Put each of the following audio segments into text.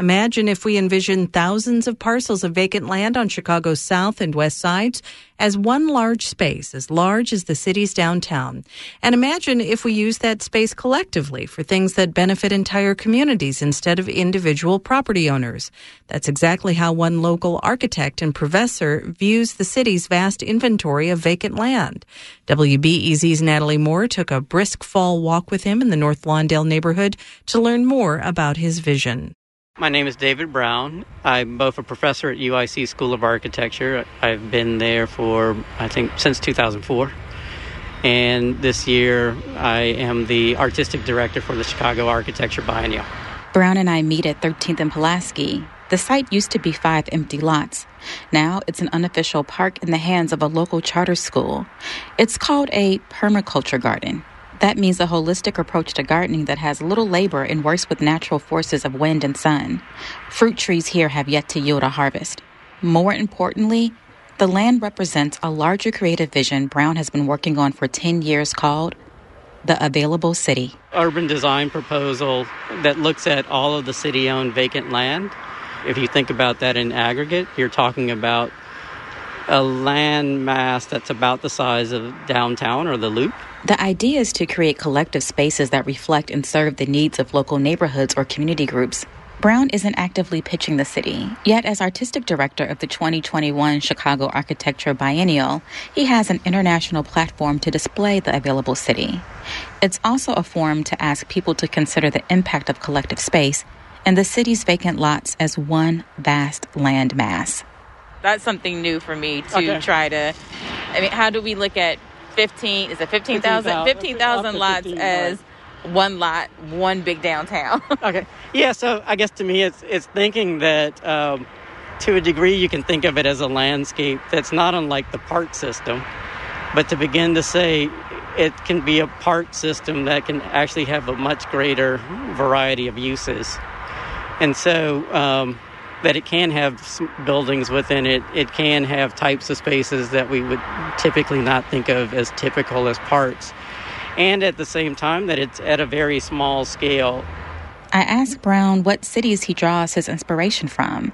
Imagine if we envision thousands of parcels of vacant land on Chicago's south and west sides as one large space, as large as the city's downtown. And imagine if we use that space collectively for things that benefit entire communities instead of individual property owners. That's exactly how one local architect and professor views the city's vast inventory of vacant land. WBEZ's Natalie Moore took a brisk fall walk with him in the North Lawndale neighborhood to learn more about his vision. My name is David Brown. I'm both a professor at UIC School of Architecture. I've been there for, I think, since 2004. And this year, I am the artistic director for the Chicago Architecture Biennial. Brown and I meet at 13th and Pulaski. The site used to be five empty lots. Now it's an unofficial park in the hands of a local charter school. It's called a permaculture garden. That means a holistic approach to gardening that has little labor and works with natural forces of wind and sun. Fruit trees here have yet to yield a harvest. More importantly, the land represents a larger creative vision Brown has been working on for 10 years called the Available City. Urban design proposal that looks at all of the city owned vacant land. If you think about that in aggregate, you're talking about a land mass that's about the size of downtown or the loop. The idea is to create collective spaces that reflect and serve the needs of local neighborhoods or community groups. Brown isn't actively pitching the city, yet, as artistic director of the 2021 Chicago Architecture Biennial, he has an international platform to display the available city. It's also a forum to ask people to consider the impact of collective space and the city's vacant lots as one vast land mass. That's something new for me to Okay. try to. I mean, how do we look at 15? Is it 15,000? 15,000 lots 15, as one lot, one big downtown. Okay. Yeah, so I guess to me it's it's thinking that um, to a degree you can think of it as a landscape that's not unlike the park system, but to begin to say it can be a park system that can actually have a much greater variety of uses. And so um, that it can have buildings within it, it can have types of spaces that we would typically not think of as typical as parks. And at the same time, that it's at a very small scale I asked Brown what cities he draws his inspiration from,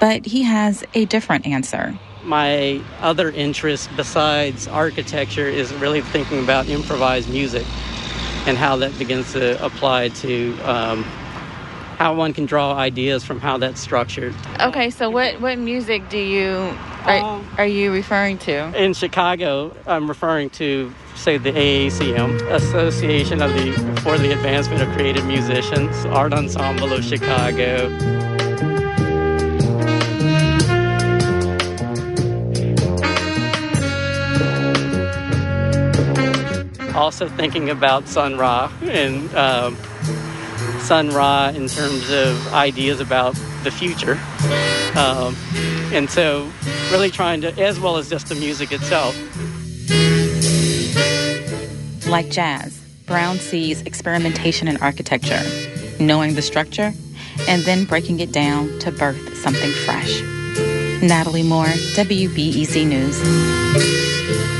but he has a different answer. my other interest besides architecture is really thinking about improvised music and how that begins to apply to um, how one can draw ideas from how that's structured. okay, so what, what music do you are, Um, are you referring to? In Chicago, I'm referring to, say, the AACM, Association of the for the Advancement of Creative Musicians, Art Ensemble of Chicago. Also thinking about Sun Ra and um, Sun Ra in terms of ideas about the future. Um, and so really trying to, as well as just the music itself. Like jazz, Brown sees experimentation in architecture, knowing the structure, and then breaking it down to birth something fresh. Natalie Moore, WBEZ News.